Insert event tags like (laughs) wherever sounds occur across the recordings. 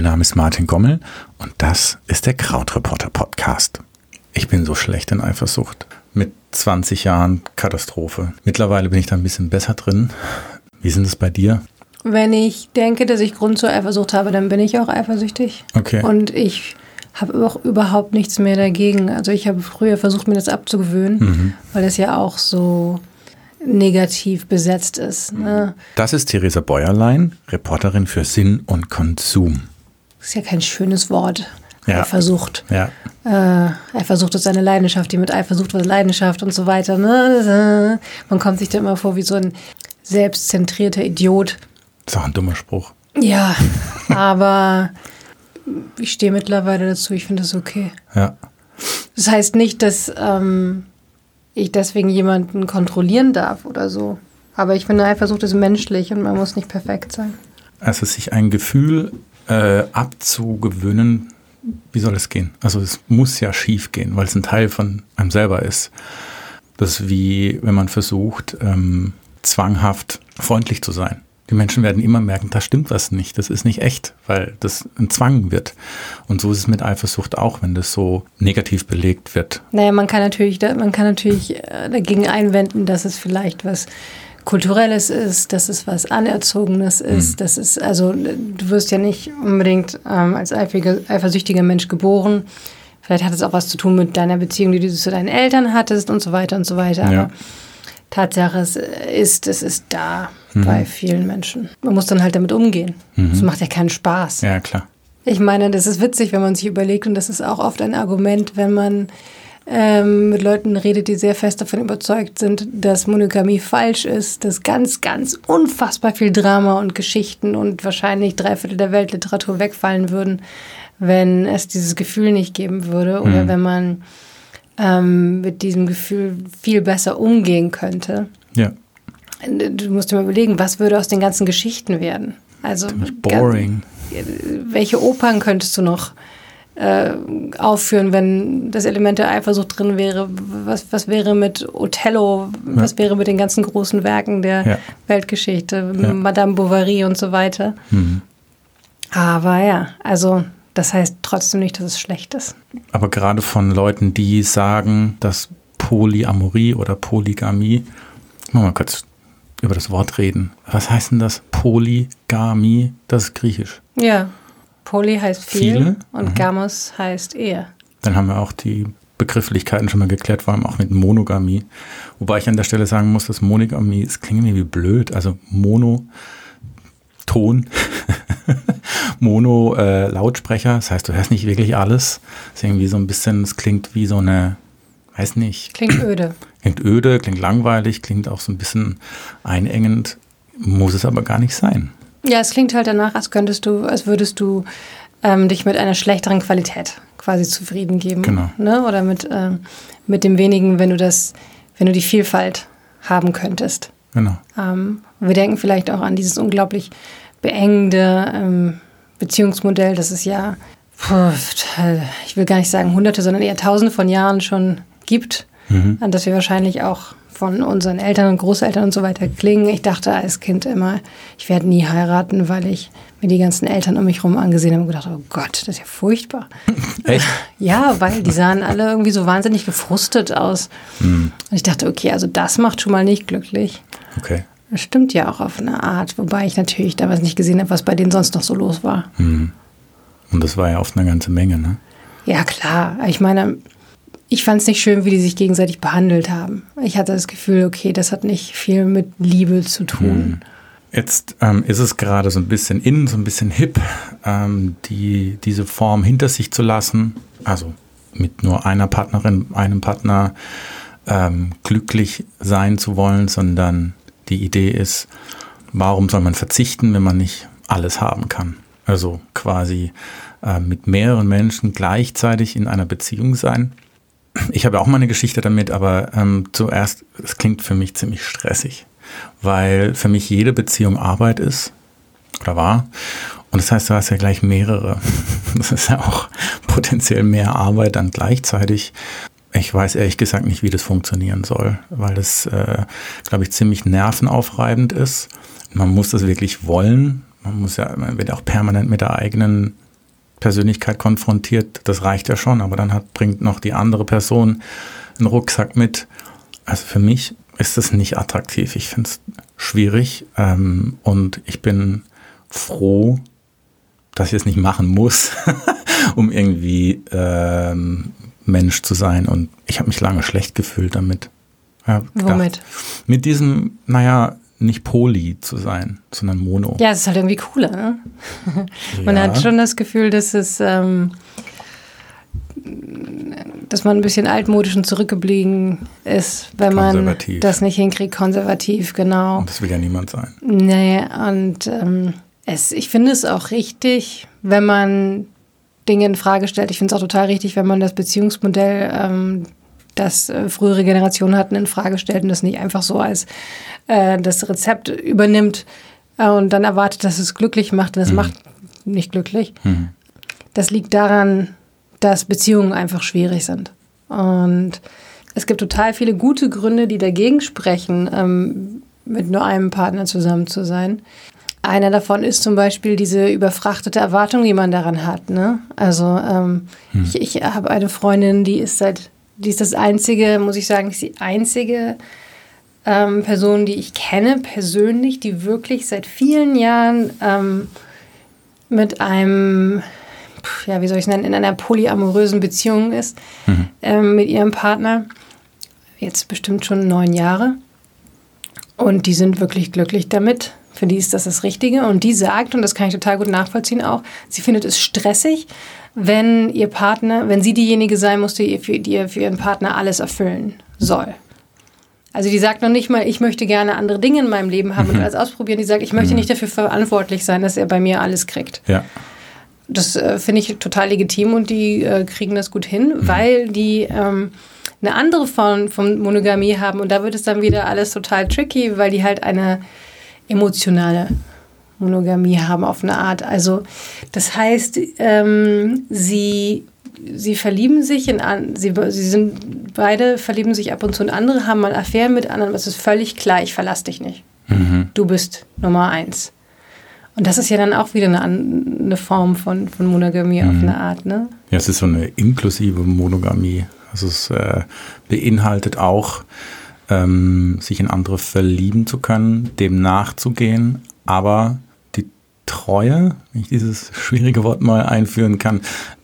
Mein Name ist Martin Gommel und das ist der Krautreporter Podcast. Ich bin so schlecht in Eifersucht. Mit 20 Jahren Katastrophe. Mittlerweile bin ich da ein bisschen besser drin. Wie ist es bei dir? Wenn ich denke, dass ich Grund zur Eifersucht habe, dann bin ich auch eifersüchtig. Okay. Und ich habe auch überhaupt nichts mehr dagegen. Also ich habe früher versucht, mir das abzugewöhnen, Mhm. weil es ja auch so negativ besetzt ist. Ne? Das ist Theresa Bäuerlein, Reporterin für Sinn und Konsum. Das ist ja kein schönes Wort. Ja. Eifersucht. Ja, Äh, Eifersucht ist eine Leidenschaft, die mit Eifersucht war Leidenschaft und so weiter. Ne? Man kommt sich da immer vor wie so ein selbstzentrierter Idiot. ist auch ein dummer Spruch. Ja, (laughs) aber ich stehe mittlerweile dazu, ich finde es okay. Ja. Das heißt nicht, dass ähm, ich deswegen jemanden kontrollieren darf oder so. Aber ich finde, Eifersucht ist menschlich und man muss nicht perfekt sein. Also sich ein Gefühl äh, abzugewöhnen, wie soll es gehen? Also es muss ja schief gehen, weil es ein Teil von einem selber ist. Das ist wie, wenn man versucht, ähm, zwanghaft freundlich zu sein. Die Menschen werden immer merken, da stimmt was nicht, das ist nicht echt, weil das ein Zwang wird. Und so ist es mit Eifersucht auch, wenn das so negativ belegt wird. Naja, man kann natürlich, man kann natürlich äh, dagegen einwenden, dass es vielleicht was Kulturelles ist, dass es was Anerzogenes ist. Das ist, also du wirst ja nicht unbedingt ähm, als eifersüchtiger Mensch geboren. Vielleicht hat es auch was zu tun mit deiner Beziehung, die du zu deinen Eltern hattest und so weiter und so weiter. Ja. Aber Tatsache ist, es ist da bei vielen Menschen. Man muss dann halt damit umgehen. Es macht ja keinen Spaß. Ja, klar. Ich meine, das ist witzig, wenn man sich überlegt, und das ist auch oft ein Argument, wenn man ähm, mit Leuten redet, die sehr fest davon überzeugt sind, dass Monogamie falsch ist, dass ganz, ganz unfassbar viel Drama und Geschichten und wahrscheinlich drei Viertel der Weltliteratur wegfallen würden, wenn es dieses Gefühl nicht geben würde oder wenn man ähm, mit diesem Gefühl viel besser umgehen könnte. Ja. Du musst dir mal überlegen, was würde aus den ganzen Geschichten werden? Also Boring. welche Opern könntest du noch äh, aufführen, wenn das Element der Eifersucht drin wäre? Was, was wäre mit Othello? Was wäre mit den ganzen großen Werken der Ja. Weltgeschichte? Ja. Madame Bovary und so weiter. Mhm. Aber ja, also das heißt trotzdem nicht, dass es schlecht ist. Aber gerade von Leuten, die sagen, dass Polyamorie oder Polygamie, mal mal kurz über das Wort reden. Was heißt denn das? Polygamie, das ist griechisch. Ja, Poly heißt viel Viele? und Mhm. Gamos heißt Ehe. Dann haben wir auch die Begrifflichkeiten schon mal geklärt, vor allem auch mit Monogamie. Wobei ich an der Stelle sagen muss, dass Monogamie, es klingt mir wie blöd. Also Mono, Ton, (laughs) Mono, äh, Lautsprecher. Das heißt, du hörst nicht wirklich alles. Das ist irgendwie so ein bisschen, es klingt wie so eine, weiß nicht, Klingt öde. Klingt öde, klingt langweilig, klingt auch so ein bisschen einengend, muss es aber gar nicht sein. Ja, es klingt halt danach, als könntest du, als würdest du ähm, dich mit einer schlechteren Qualität quasi zufrieden geben. Genau. Ne? Oder mit, ähm, mit dem wenigen, wenn du das, wenn du die Vielfalt haben könntest. Genau. Ähm, wir denken vielleicht auch an dieses unglaublich beengende ähm, Beziehungsmodell, das es ja, ich will gar nicht sagen hunderte, sondern eher tausende von Jahren schon gibt, an das wir wahrscheinlich auch von unseren Eltern und Großeltern und so weiter klingen. Ich dachte als Kind immer, ich werde nie heiraten, weil ich mir die ganzen Eltern um mich herum angesehen habe und gedacht, oh Gott, das ist ja furchtbar. (laughs) Echt? Ja, weil die sahen alle irgendwie so wahnsinnig gefrustet aus. Und ich dachte, okay, also das macht schon mal nicht glücklich. Okay. Das stimmt ja auch auf eine Art, wobei ich natürlich damals nicht gesehen habe, was bei denen sonst noch so los war. Und das war ja oft eine ganze Menge, ne? Ja, klar. Ich meine, ich fand es nicht schön, wie die sich gegenseitig behandelt haben. Ich hatte das Gefühl, okay, das hat nicht viel mit Liebe zu tun. Jetzt ähm, ist es gerade so ein bisschen in, so ein bisschen hip, ähm, die, diese Form hinter sich zu lassen. Also mit nur einer Partnerin, einem Partner ähm, glücklich sein zu wollen, sondern die Idee ist, warum soll man verzichten, wenn man nicht alles haben kann? Also quasi äh, mit mehreren Menschen gleichzeitig in einer Beziehung sein. Ich habe auch mal eine Geschichte damit, aber ähm, zuerst, es klingt für mich ziemlich stressig, weil für mich jede Beziehung Arbeit ist oder war. Und das heißt, du hast ja gleich mehrere. (laughs) Das ist ja auch potenziell mehr Arbeit dann gleichzeitig. Ich weiß ehrlich gesagt nicht, wie das funktionieren soll, weil das, äh, glaube ich, ziemlich nervenaufreibend ist. Man muss das wirklich wollen. Man muss ja, man wird auch permanent mit der eigenen Persönlichkeit konfrontiert, das reicht ja schon, aber dann hat, bringt noch die andere Person einen Rucksack mit. Also für mich ist das nicht attraktiv. Ich finde es schwierig ähm, und ich bin froh, dass ich es nicht machen muss, (laughs) um irgendwie ähm, Mensch zu sein. Und ich habe mich lange schlecht gefühlt damit. Ja, Womit? Mit diesem, naja, nicht Poly zu sein, sondern Mono. Ja, es ist halt irgendwie cooler. Ne? (laughs) Man ja. hat schon das Gefühl, dass es, ähm, dass man ein bisschen altmodisch und zurückgeblieben ist, wenn man das nicht hinkriegt, konservativ, genau. Und das will ja niemand sein. Nee, und ähm, es, ich finde es auch richtig, wenn man Dinge in Frage stellt. Ich finde es auch total richtig, wenn man das Beziehungsmodell ähm, das äh, frühere Generationen hatten, in Frage stellt und das nicht einfach so als äh, das Rezept übernimmt äh, und dann erwartet, dass es glücklich macht. Und das mhm. macht nicht glücklich. Mhm. Das liegt daran, dass Beziehungen einfach schwierig sind. Und es gibt total viele gute Gründe, die dagegen sprechen, ähm, mit nur einem Partner zusammen zu sein. Einer davon ist zum Beispiel diese überfrachtete Erwartung, die man daran hat. Ne? Also ähm, hm. ich, ich habe eine Freundin, die ist seit die ist das einzige, muss ich sagen, ist die einzige ähm, Person, die ich kenne persönlich, die wirklich seit vielen Jahren ähm, mit einem, ja, wie soll ich es nennen, in einer polyamorösen Beziehung ist mhm. ähm, mit ihrem Partner. Jetzt bestimmt schon neun Jahre. Und die sind wirklich glücklich damit. Für die ist das das Richtige. Und die sagt, und das kann ich total gut nachvollziehen auch, sie findet es stressig, wenn ihr Partner, wenn sie diejenige sein muss, die für, die für ihren Partner alles erfüllen soll. Also die sagt noch nicht mal, ich möchte gerne andere Dinge in meinem Leben haben mhm. und alles ausprobieren. Die sagt, ich möchte mhm. nicht dafür verantwortlich sein, dass er bei mir alles kriegt. Ja. Das äh, finde ich total legitim und die äh, kriegen das gut hin, mhm. weil die ähm, eine andere Form von Monogamie haben und da wird es dann wieder alles total tricky, weil die halt eine emotionale Monogamie haben auf eine Art. Also das heißt, ähm, sie, sie verlieben sich in an, sie, sie sind beide verlieben sich ab und zu in andere, haben mal Affären mit anderen, es ist völlig klar, ich verlasse dich nicht. Mhm. Du bist Nummer eins. Und das ist ja dann auch wieder eine, eine Form von, von Monogamie mhm. auf eine Art, ne? Ja, es ist so eine inklusive Monogamie. Also es äh, beinhaltet auch, ähm, sich in andere verlieben zu können, dem nachzugehen, aber Treue, wenn ich dieses schwierige Wort mal einführen kann,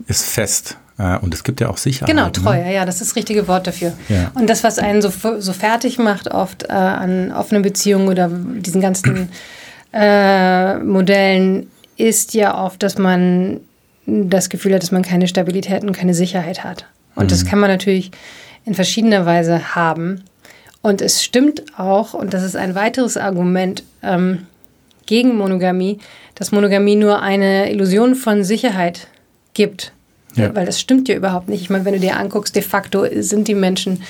ist fest. Äh, und es gibt ja auch Sicherheit. Genau, ne? Treue, ne? ja, das ist das richtige Wort dafür. Ja. Und das, was einen so, so fertig macht, oft äh, an offenen Beziehungen oder diesen ganzen äh, Modellen, ist ja oft, dass man das Gefühl hat, dass man keine Stabilität und keine Sicherheit hat. Und mhm. das kann man natürlich in verschiedener Weise haben. Und es stimmt auch, und das ist ein weiteres Argument, ähm, gegen Monogamie, dass Monogamie nur eine Illusion von Sicherheit gibt. Ja. Weil das stimmt ja überhaupt nicht. Ich meine, wenn du dir anguckst, de facto sind die Menschen,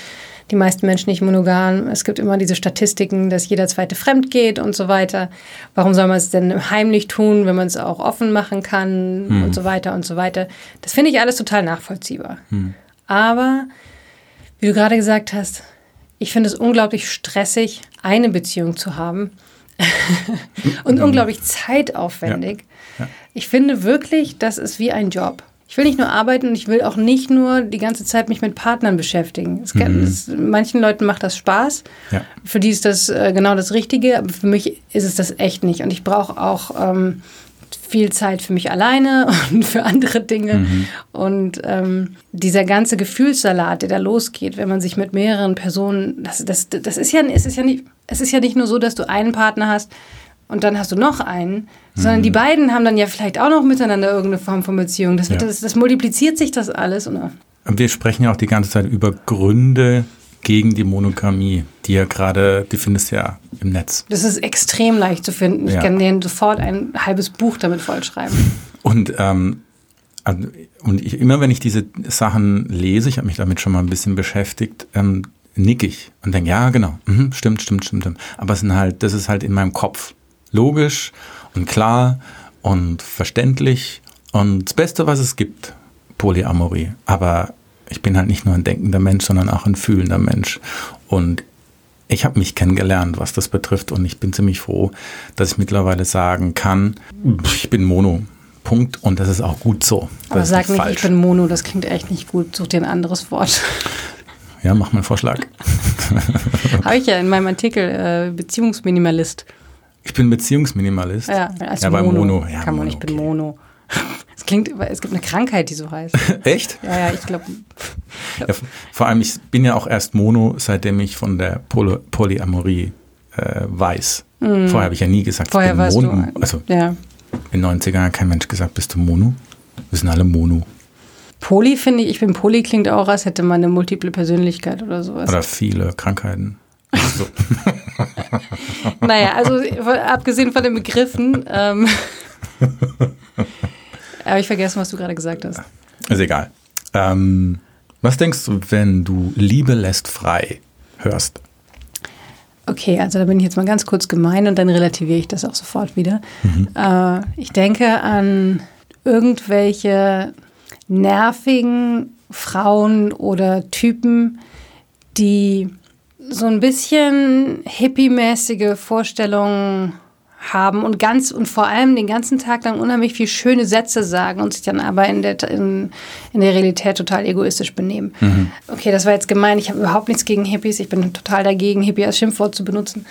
die meisten Menschen nicht monogam. Es gibt immer diese Statistiken, dass jeder zweite fremd geht und so weiter. Warum soll man es denn heimlich tun, wenn man es auch offen machen kann hm. und so weiter und so weiter. Das finde ich alles total nachvollziehbar. Hm. Aber, wie du gerade gesagt hast, ich finde es unglaublich stressig, eine Beziehung zu haben (laughs) und unglaublich zeitaufwendig. Ja. Ja. Ich finde wirklich, das ist wie ein Job. Ich will nicht nur arbeiten und ich will auch nicht nur die ganze Zeit mich mit Partnern beschäftigen. Es kann, mhm. es, manchen Leuten macht das Spaß. Ja. Für die ist das äh, genau das Richtige, aber für mich ist es das echt nicht. Und ich brauche auch ähm, viel Zeit für mich alleine (laughs) und für andere Dinge. Mhm. Und ähm, dieser ganze Gefühlssalat, der da losgeht, wenn man sich mit mehreren Personen, das, das, das ist ja, es ist ja nicht es ist ja nicht nur so, dass du einen Partner hast und dann hast du noch einen, sondern mhm. die beiden haben dann ja vielleicht auch noch miteinander irgendeine Form von Beziehung. Das, ja. das, das multipliziert sich das alles. Und wir sprechen ja auch die ganze Zeit über Gründe gegen die Monogamie, die ja gerade, die findest du ja im Netz. Das ist extrem leicht zu finden. Ich ja. kann denen sofort ein halbes Buch damit vollschreiben. Und, ähm, also, und ich, immer wenn ich diese Sachen lese, ich habe mich damit schon mal ein bisschen beschäftigt, ähm, nick ich und denke, ja, genau, mhm, stimmt, stimmt, stimmt, stimmt. Aber es sind halt, das ist halt in meinem Kopf logisch und klar und verständlich und das Beste, was es gibt, Polyamorie. Aber ich bin halt nicht nur ein denkender Mensch, sondern auch ein fühlender Mensch. Und ich habe mich kennengelernt, was das betrifft. Und ich bin ziemlich froh, dass ich mittlerweile sagen kann, ich bin Mono. Punkt und das ist auch gut so. Das Aber sag nicht, falsch. ich bin Mono, das klingt echt nicht gut. Such dir ein anderes Wort. Ja, mach mal einen Vorschlag. (laughs) Habe ich ja in meinem Artikel äh, Beziehungsminimalist. Ich bin Beziehungsminimalist. Ja, als Ja, bei Mono. Mono. Ja, Kann man Mono, ich bin okay. Mono. Es klingt, es gibt eine Krankheit, die so heißt. (laughs) Echt? Ja, ja, ich glaube. Ja, vor allem, ich bin ja auch erst Mono, seitdem ich von der Poly Polyamorie äh, weiß. Vorher habe ich ja nie gesagt, Mhm. Vorher ich bin Mono. du. Also Ja. in den 90ern hat kein Mensch gesagt, bist du Mono? Wir sind alle Mono. Poly finde ich, ich bin Poly klingt auch, als hätte man eine multiple Persönlichkeit oder sowas. Oder viele Krankheiten. So. (laughs) Naja, also abgesehen von den Begriffen, ähm, (laughs) habe ich vergessen, was du gerade gesagt hast. Ist egal. Ähm, was denkst du, wenn du Liebe lässt frei hörst? Okay, also da bin ich jetzt mal ganz kurz gemein und dann relativiere ich das auch sofort wieder. Äh, ich denke an irgendwelche nervigen Frauen oder Typen, die so ein bisschen hippie-mäßige Vorstellungen haben und ganz und vor allem den ganzen Tag lang unheimlich viel schöne Sätze sagen und sich dann aber in der, in, in der Realität total egoistisch benehmen. Okay, das war jetzt gemein. Ich habe überhaupt nichts gegen Hippies. Ich bin total dagegen, Hippie als Schimpfwort zu benutzen.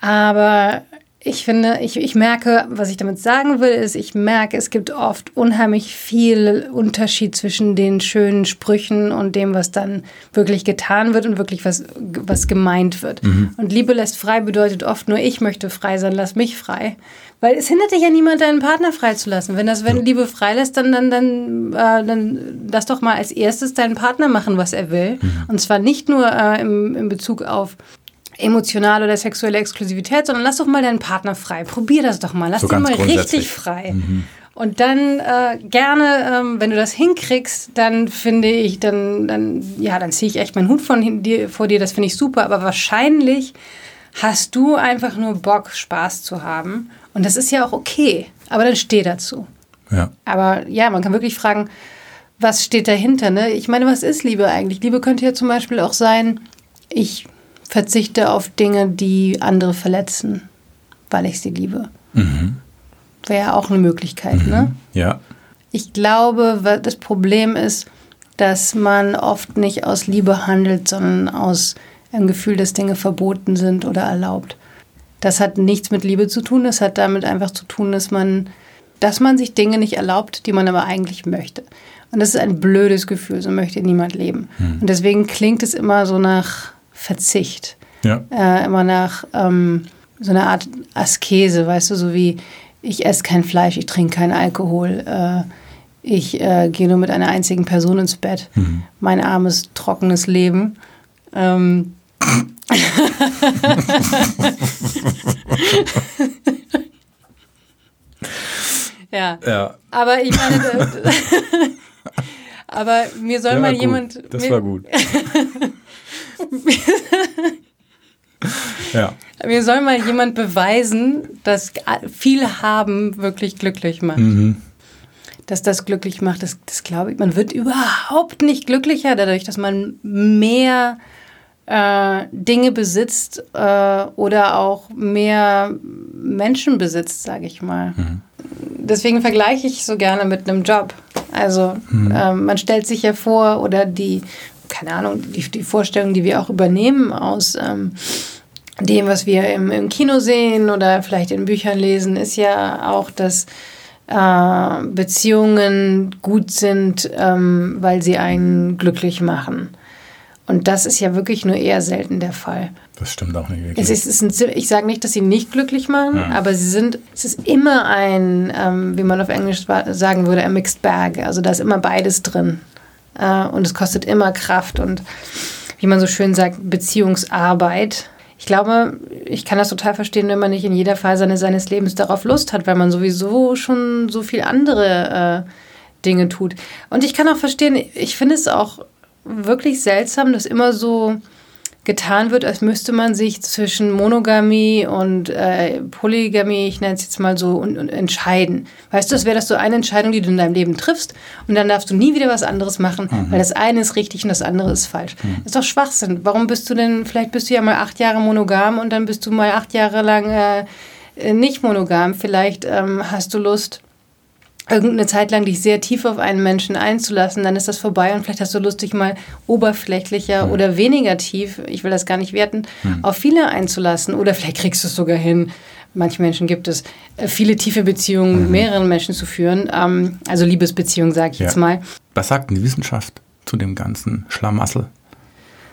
Aber ich finde, ich, ich merke, was ich damit sagen will, ist, ich merke, es gibt oft unheimlich viel Unterschied zwischen den schönen Sprüchen und dem, was dann wirklich getan wird und wirklich was, was gemeint wird. Und Liebe lässt frei bedeutet oft nur, ich möchte frei sein, lass mich frei. Weil es hindert dich ja niemand, deinen Partner freizulassen. Wenn das, wenn Liebe frei lässt, dann, dann, dann, äh, dann lass doch mal als erstes deinen Partner machen, was er will. Und zwar nicht nur äh, im, in Bezug auf emotionale oder sexuelle Exklusivität, sondern lass doch mal deinen Partner frei. Probier das doch mal. Lass So ihn mal richtig frei. Und dann äh, gerne, ähm, wenn du das hinkriegst, dann finde ich, dann, dann, ja, dann ziehe ich echt meinen Hut von dir, vor dir. Das finde ich super. Aber wahrscheinlich hast du einfach nur Bock, Spaß zu haben. Und das ist ja auch okay. Aber dann steh dazu. Ja. Aber ja, man kann wirklich fragen, was steht dahinter? Ne? Ich meine, was ist Liebe eigentlich? Liebe könnte ja zum Beispiel auch sein, ich verzichte auf Dinge, die andere verletzen, weil ich sie liebe. Wäre ja auch eine Möglichkeit. Ne? Ja. Ich glaube, das Problem ist, dass man oft nicht aus Liebe handelt, sondern aus einem Gefühl, dass Dinge verboten sind oder erlaubt. Das hat nichts mit Liebe zu tun, das hat damit einfach zu tun, dass man, dass man sich Dinge nicht erlaubt, die man aber eigentlich möchte. Und das ist ein blödes Gefühl, so möchte niemand leben. Und deswegen klingt es immer so nach Verzicht Ja. äh, immer nach ähm, so einer Art Askese, weißt du, so wie ich esse kein Fleisch, ich trinke keinen Alkohol, äh, ich äh, gehe nur mit einer einzigen Person ins Bett, mein armes, trockenes Leben. Ähm, (laughs) ja, Ja. aber ich meine, (laughs) (laughs) aber mir soll Der mal gut. jemand, Das war gut. Ja. Mir soll mal jemand beweisen, dass viel haben wirklich glücklich macht. Dass das glücklich macht, das, das glaube ich. Man wird überhaupt nicht glücklicher dadurch, dass man mehr äh, Dinge besitzt äh, oder auch mehr Menschen besitzt, sage ich mal. Deswegen vergleiche ich so gerne mit einem Job. Also ähm, man stellt sich ja vor oder die, keine Ahnung, die, die Vorstellung, die wir auch übernehmen aus ähm, dem, was wir im, im Kino sehen oder vielleicht in Büchern lesen, ist ja auch, dass äh, Beziehungen gut sind, ähm, weil sie einen glücklich machen. Und das ist ja wirklich nur eher selten der Fall. Das stimmt auch nicht Es wirklich. ist, es ist ein, ich sage nicht, dass sie nicht glücklich machen, aber sie sind, es ist immer ein, ähm, wie man auf Englisch sagen würde, ein Mixed Bag. Also da ist immer beides drin. Äh, und es kostet immer Kraft und wie man so schön sagt, Beziehungsarbeit. Ich glaube, ich kann das total verstehen, wenn man nicht in jeder Phase seines, seines Lebens darauf Lust hat, weil man sowieso schon so viel andere äh, Dinge tut. Und ich kann auch verstehen, ich finde es auch wirklich seltsam, dass immer so getan wird, als müsste man sich zwischen Monogamie und äh, Polygamie, ich nenne es jetzt mal so, un, un, entscheiden. Weißt du, das wäre das so eine Entscheidung, die du in deinem Leben triffst und dann darfst du nie wieder was anderes machen, weil das eine ist richtig und das andere ist falsch. Das ist doch Schwachsinn. Warum bist du denn, vielleicht bist du ja mal acht Jahre monogam und dann bist du mal acht Jahre lang äh, nicht monogam. Vielleicht ähm, hast du Lust, irgendeine Zeit lang dich sehr tief auf einen Menschen einzulassen, dann ist das vorbei und vielleicht hast du Lust, dich mal oberflächlicher mhm. oder weniger tief, ich will das gar nicht werten, mhm. auf viele einzulassen. Oder vielleicht kriegst du es sogar hin. Manche Menschen gibt es, äh, viele tiefe Beziehungen mit mhm. mehreren Menschen zu führen. Ähm, also Liebesbeziehungen, sage ich ja. jetzt mal. Was sagt denn die Wissenschaft zu dem ganzen Schlamassel?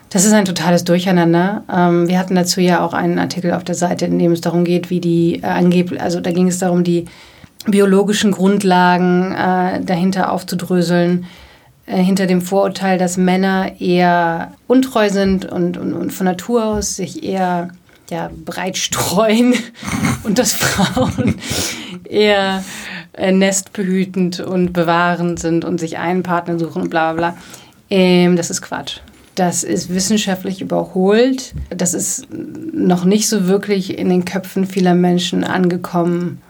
Das ist ein totales Durcheinander. Ähm, wir hatten dazu ja auch einen Artikel auf der Seite, in dem es darum geht, wie die äh, angeblich, also da ging es darum, die biologischen Grundlagen äh, dahinter aufzudröseln, äh, hinter dem Vorurteil, dass Männer eher untreu sind und, und, und von Natur aus sich eher ja, breit streuen (laughs) und dass Frauen (laughs) eher äh, nestbehütend und bewahrend sind und sich einen Partner suchen und bla bla bla. Ähm, das ist Quatsch. Das ist wissenschaftlich überholt. Das ist noch nicht so wirklich in den Köpfen vieler Menschen angekommen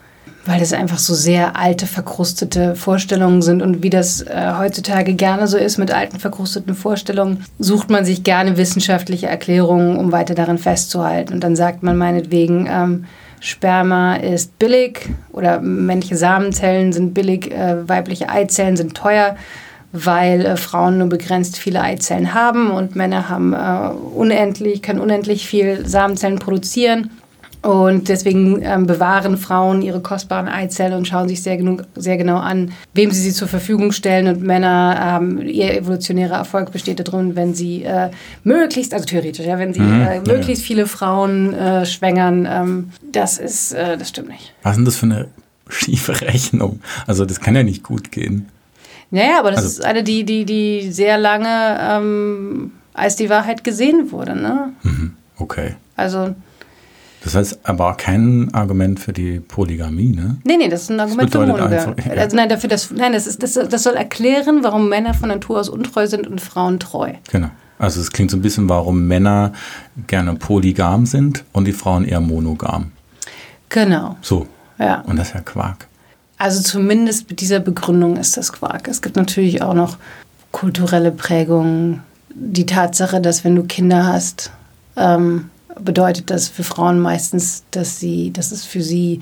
weil das einfach so sehr alte, verkrustete Vorstellungen sind. Und wie das äh, heutzutage gerne so ist mit alten, verkrusteten Vorstellungen, sucht man sich gerne wissenschaftliche Erklärungen, um weiter darin festzuhalten. Und dann sagt man meinetwegen, ähm, Sperma ist billig oder männliche Samenzellen sind billig, äh, weibliche Eizellen sind teuer, weil äh, Frauen nur begrenzt viele Eizellen haben und Männer haben äh, unendlich, können unendlich viel Samenzellen produzieren. Und deswegen ähm, bewahren Frauen ihre kostbaren Eizellen und schauen sich sehr, genug, sehr genau an, wem sie sie zur Verfügung stellen. Und Männer haben, ähm, ihr evolutionärer Erfolg besteht darin, wenn sie äh, möglichst, also theoretisch, ja, wenn sie mhm, äh, möglichst ja. viele Frauen äh, schwängern. Ähm, das ist, äh, das stimmt nicht. Was ist denn das für eine schiefe Rechnung? Also das kann ja nicht gut gehen. Naja, aber das also, ist eine, die, die, die sehr lange ähm, als die Wahrheit gesehen wurde. Ne? Mhm, okay. Also das heißt aber auch kein Argument für die Polygamie, ne? Nee, nee, das ist ein Argument für Monogamie. Ja. Also nein, dafür, das, nein das, ist, das, das soll erklären, warum Männer von Natur aus untreu sind und Frauen treu. Genau. Also es klingt so ein bisschen, warum Männer gerne polygam sind und die Frauen eher monogam. Genau. So. Ja. Und das ist ja Quark. Also zumindest mit dieser Begründung ist das Quark. Es gibt natürlich auch noch kulturelle Prägungen. Die Tatsache, dass wenn du Kinder hast, ähm, bedeutet das für Frauen meistens, dass, sie, dass es für sie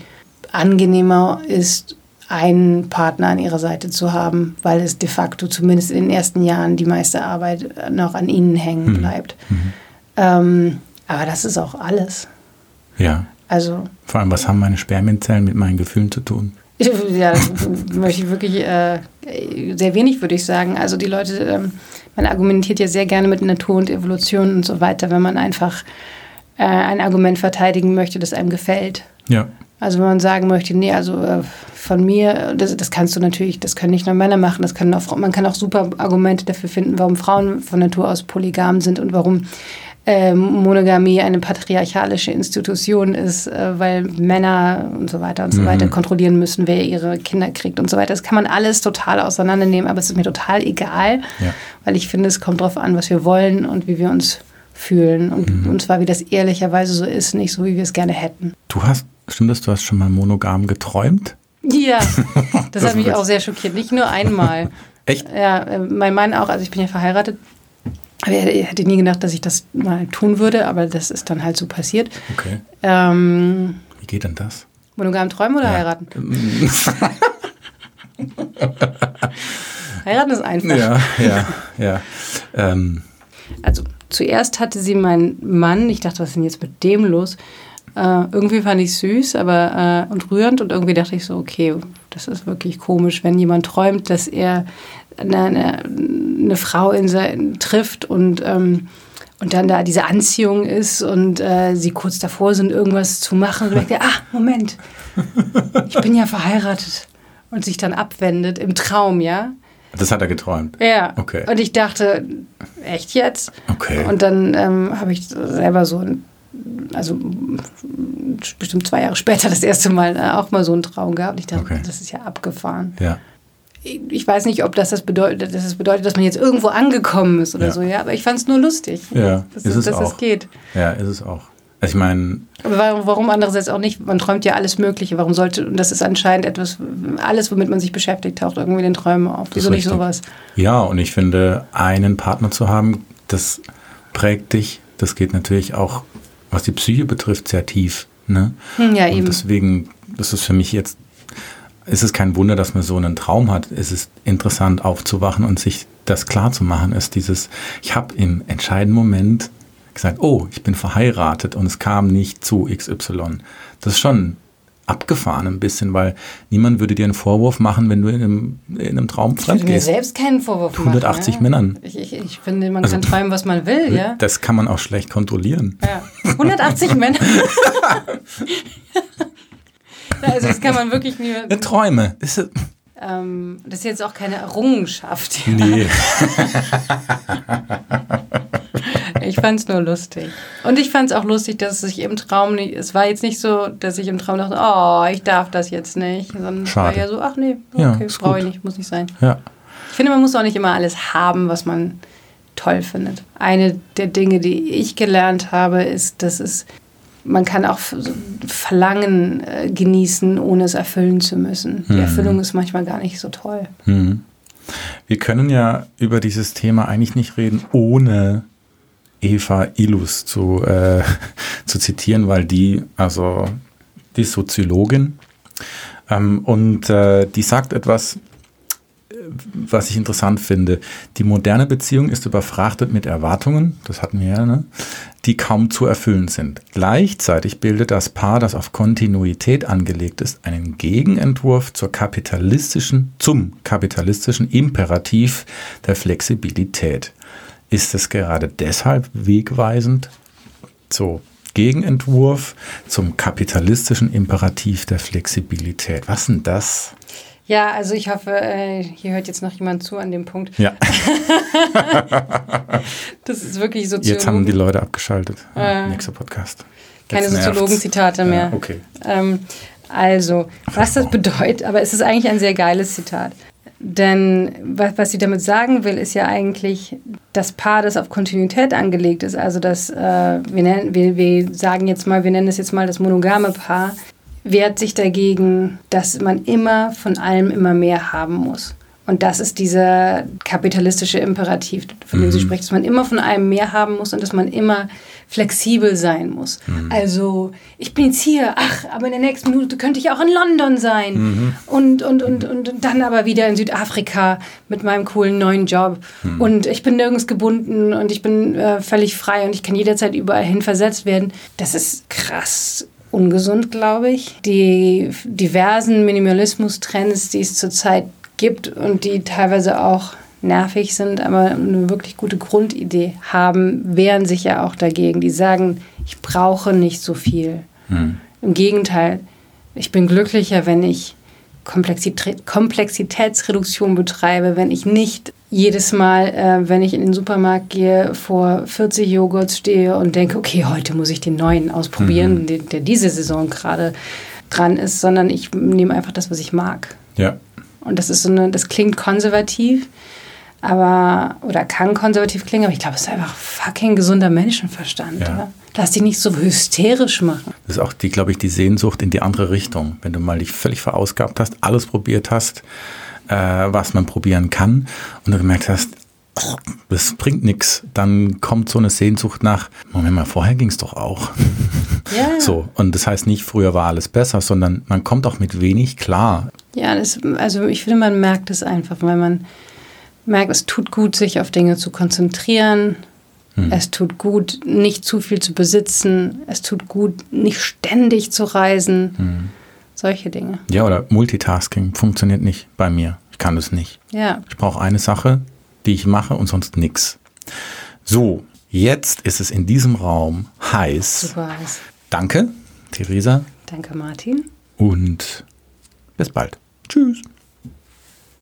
angenehmer ist, einen Partner an ihrer Seite zu haben, weil es de facto zumindest in den ersten Jahren die meiste Arbeit noch an ihnen hängen mhm. bleibt. Mhm. Ähm, aber das ist auch alles. Ja. Also. Vor allem, was haben meine Spermienzellen mit meinen Gefühlen zu tun? (laughs) Ja, das möchte ich wirklich äh, sehr wenig, würde ich sagen. Also die Leute, ähm, man argumentiert ja sehr gerne mit Natur und Evolution und so weiter, wenn man einfach äh, ein Argument verteidigen möchte, das einem gefällt. Ja. Also wenn man sagen möchte, nee, also äh, von mir, das, das, kannst du natürlich, das können nicht nur Männer machen, das können auch, man kann auch super Argumente dafür finden, warum Frauen von Natur aus polygam sind und warum äh, Monogamie eine patriarchalische Institution ist, äh, weil Männer und so weiter und so mhm. weiter kontrollieren müssen, wer ihre Kinder kriegt und so weiter. Das kann man alles total auseinandernehmen, aber es ist mir total egal, ja. weil ich finde, es kommt darauf an, was wir wollen und wie wir uns fühlen. Und, mhm. und zwar, wie das ehrlicherweise so ist, nicht so, wie wir es gerne hätten. Du hast, stimmt das, du hast schon mal monogam geträumt? Ja, das, (laughs) das hat mich auch sehr schockiert. Nicht nur einmal. (laughs) Echt? Ja, äh, mein Mann auch, also ich bin ja verheiratet. Aber er hätte nie gedacht, dass ich das mal tun würde, aber das ist dann halt so passiert. Okay. Ähm, Wie geht denn das? Monogam träumen oder ja. heiraten? (laughs) heiraten ist einfach. Ja, ja, ja. Ähm. Also zuerst hatte sie meinen Mann, ich dachte, was ist denn jetzt mit dem los? Äh, irgendwie fand ich süß aber, äh, und rührend und irgendwie dachte ich so, okay, das ist wirklich komisch, wenn jemand träumt, dass er eine, eine, eine Frau in sein, trifft und, ähm, und dann da diese Anziehung ist und äh, sie kurz davor sind, irgendwas zu machen und merkt, ah, Moment, ich bin ja verheiratet und sich dann abwendet im Traum, ja. Das hat er geträumt. Ja. Okay. Und ich dachte, echt jetzt? Okay. Und dann ähm, habe ich selber so ein, also bestimmt zwei Jahre später das erste Mal äh, auch mal so einen Traum gehabt. Ich dachte, okay. das ist ja abgefahren. Ja. Ich weiß nicht, ob das das bedeutet, dass das bedeutet, dass man jetzt irgendwo angekommen ist oder ja. so, ja, aber ich fand es nur lustig. Ja, dass, ist es dass auch. es geht. Ja, ist es auch. Also ich meine. Aber warum, warum andererseits auch nicht? Man träumt ja alles Mögliche. Warum sollte, und das ist anscheinend etwas, alles, womit man sich beschäftigt, taucht irgendwie den Träumen auf. Wieso nicht sowas? Ja, und ich finde, einen Partner zu haben, das prägt dich. Das geht natürlich auch, was die Psyche betrifft, sehr tief. Ne? Hm, ja, und eben. deswegen, das ist für mich jetzt es ist kein Wunder, dass man so einen Traum hat. Es ist interessant aufzuwachen und sich das klar zu machen, ist dieses, ich habe im entscheidenden Moment gesagt, oh, ich bin verheiratet und es kam nicht zu XY. Das ist schon abgefahren ein bisschen, weil niemand würde dir einen Vorwurf machen, wenn du in einem, in einem Traum fremd gehst. Ich würde mir selbst keinen Vorwurf 180 machen. 180 Männern. Ich, ich, ich, finde, man also, kann träumen, was man will, ja. Das kann man auch schlecht kontrollieren. Ja. 180 (laughs) Männer. (laughs) also das kann man wirklich nie... Träume. Das ist, ähm, das ist jetzt auch keine Errungenschaft. Nee. (laughs) ich fand es nur lustig. Und ich fand es auch lustig, dass ich im Traum nicht, es war jetzt nicht so, dass ich im Traum dachte, oh, ich darf das jetzt nicht, sondern es war ja so, ach nee, okay, ja, brauche ich nicht, muss nicht sein. Ja. Ich finde, man muss auch nicht immer alles haben, was man toll findet. Eine der Dinge, die ich gelernt habe, ist, dass es man kann auch Verlangen äh, genießen, ohne es erfüllen zu müssen. Die mhm. Erfüllung ist manchmal gar nicht so toll. Mhm. Wir können ja über dieses Thema eigentlich nicht reden, ohne Eva Illus zu, äh, (laughs) zu zitieren, weil die, also die Soziologin, ähm, und äh, die sagt etwas, was ich interessant finde. Die moderne Beziehung ist überfrachtet mit Erwartungen, das hatten wir ja, ne? die kaum zu erfüllen sind. Gleichzeitig bildet das Paar, das auf Kontinuität angelegt ist, einen Gegenentwurf zur kapitalistischen, zum kapitalistischen Imperativ der Flexibilität. Ist es gerade deshalb wegweisend? So, Gegenentwurf zum kapitalistischen Imperativ der Flexibilität. Was denn das? Ja, also ich hoffe, äh, hier hört jetzt noch jemand zu an dem Punkt. Ja. (laughs) das ist wirklich Soziologen. Jetzt haben die Leute abgeschaltet. Äh, Nächster Podcast. Keine Soziologen-Zitate mehr. Ja, okay. Ähm, also, was das bedeutet, aber es ist eigentlich ein sehr geiles Zitat. Denn was, was sie damit sagen will, ist ja eigentlich das Paar, das auf Kontinuität angelegt ist. Also das, äh, wir, nennen, wir, wir sagen jetzt mal, wir nennen es jetzt mal das monogame Paar, wehrt sich dagegen, dass man immer von allem immer mehr haben muss. Und das ist dieser kapitalistische Imperativ, von dem mhm. sie spricht, dass man immer von allem mehr haben muss und dass man immer flexibel sein muss. Mhm. Also, ich bin jetzt hier, ach, aber in der nächsten Minute könnte ich auch in London sein. Mhm. Und, und, und, und dann aber wieder in Südafrika mit meinem coolen neuen Job. Mhm. Und ich bin nirgends gebunden und ich bin äh, völlig frei und ich kann jederzeit überall hin versetzt werden. Das ist krass ungesund, glaube ich. Die diversen Minimalismus-Trends, die es zurzeit gibt und die teilweise auch nervig sind, aber eine wirklich gute Grundidee haben, wehren sich ja auch dagegen. Die sagen, ich brauche nicht so viel. Hm. Im Gegenteil, ich bin glücklicher, wenn ich Komplexitätsreduktion betreibe, wenn ich nicht jedes Mal, äh, wenn ich in den Supermarkt gehe, vor 40 Joghurts stehe und denke, okay, heute muss ich den neuen ausprobieren, mhm. der, der, diese Saison gerade dran ist, sondern ich nehme einfach das, was ich mag. Ja. Und das ist so eine, das klingt konservativ, aber, oder kann konservativ klingen, aber ich glaube, es ist einfach fucking gesunder Menschenverstand. Ja. Lass dich nicht so hysterisch machen. Das ist auch, die, glaube ich, die Sehnsucht in die andere Richtung. Wenn du mal dich völlig verausgabt hast, alles probiert hast, äh, was man probieren kann und du gemerkt hast, das bringt nichts, dann kommt so eine Sehnsucht nach, Moment mal, vorher ging es doch auch. Ja. (laughs) So, und das heißt nicht, früher war alles besser, sondern man kommt auch mit wenig klar. Ja, das, also ich finde, man merkt es einfach, weil man merkt, es tut gut, sich auf Dinge zu konzentrieren. Hm. Es tut gut, nicht zu viel zu besitzen. Es tut gut, nicht ständig zu reisen. Hm. Solche Dinge. Ja, oder Multitasking funktioniert nicht bei mir. Ich kann das nicht. Ja. Ich brauche eine Sache, die ich mache und sonst nichts. So, jetzt ist es in diesem Raum heiß. Super heiß. Danke, Theresa. Danke, Martin. Und bis bald. Tschüss.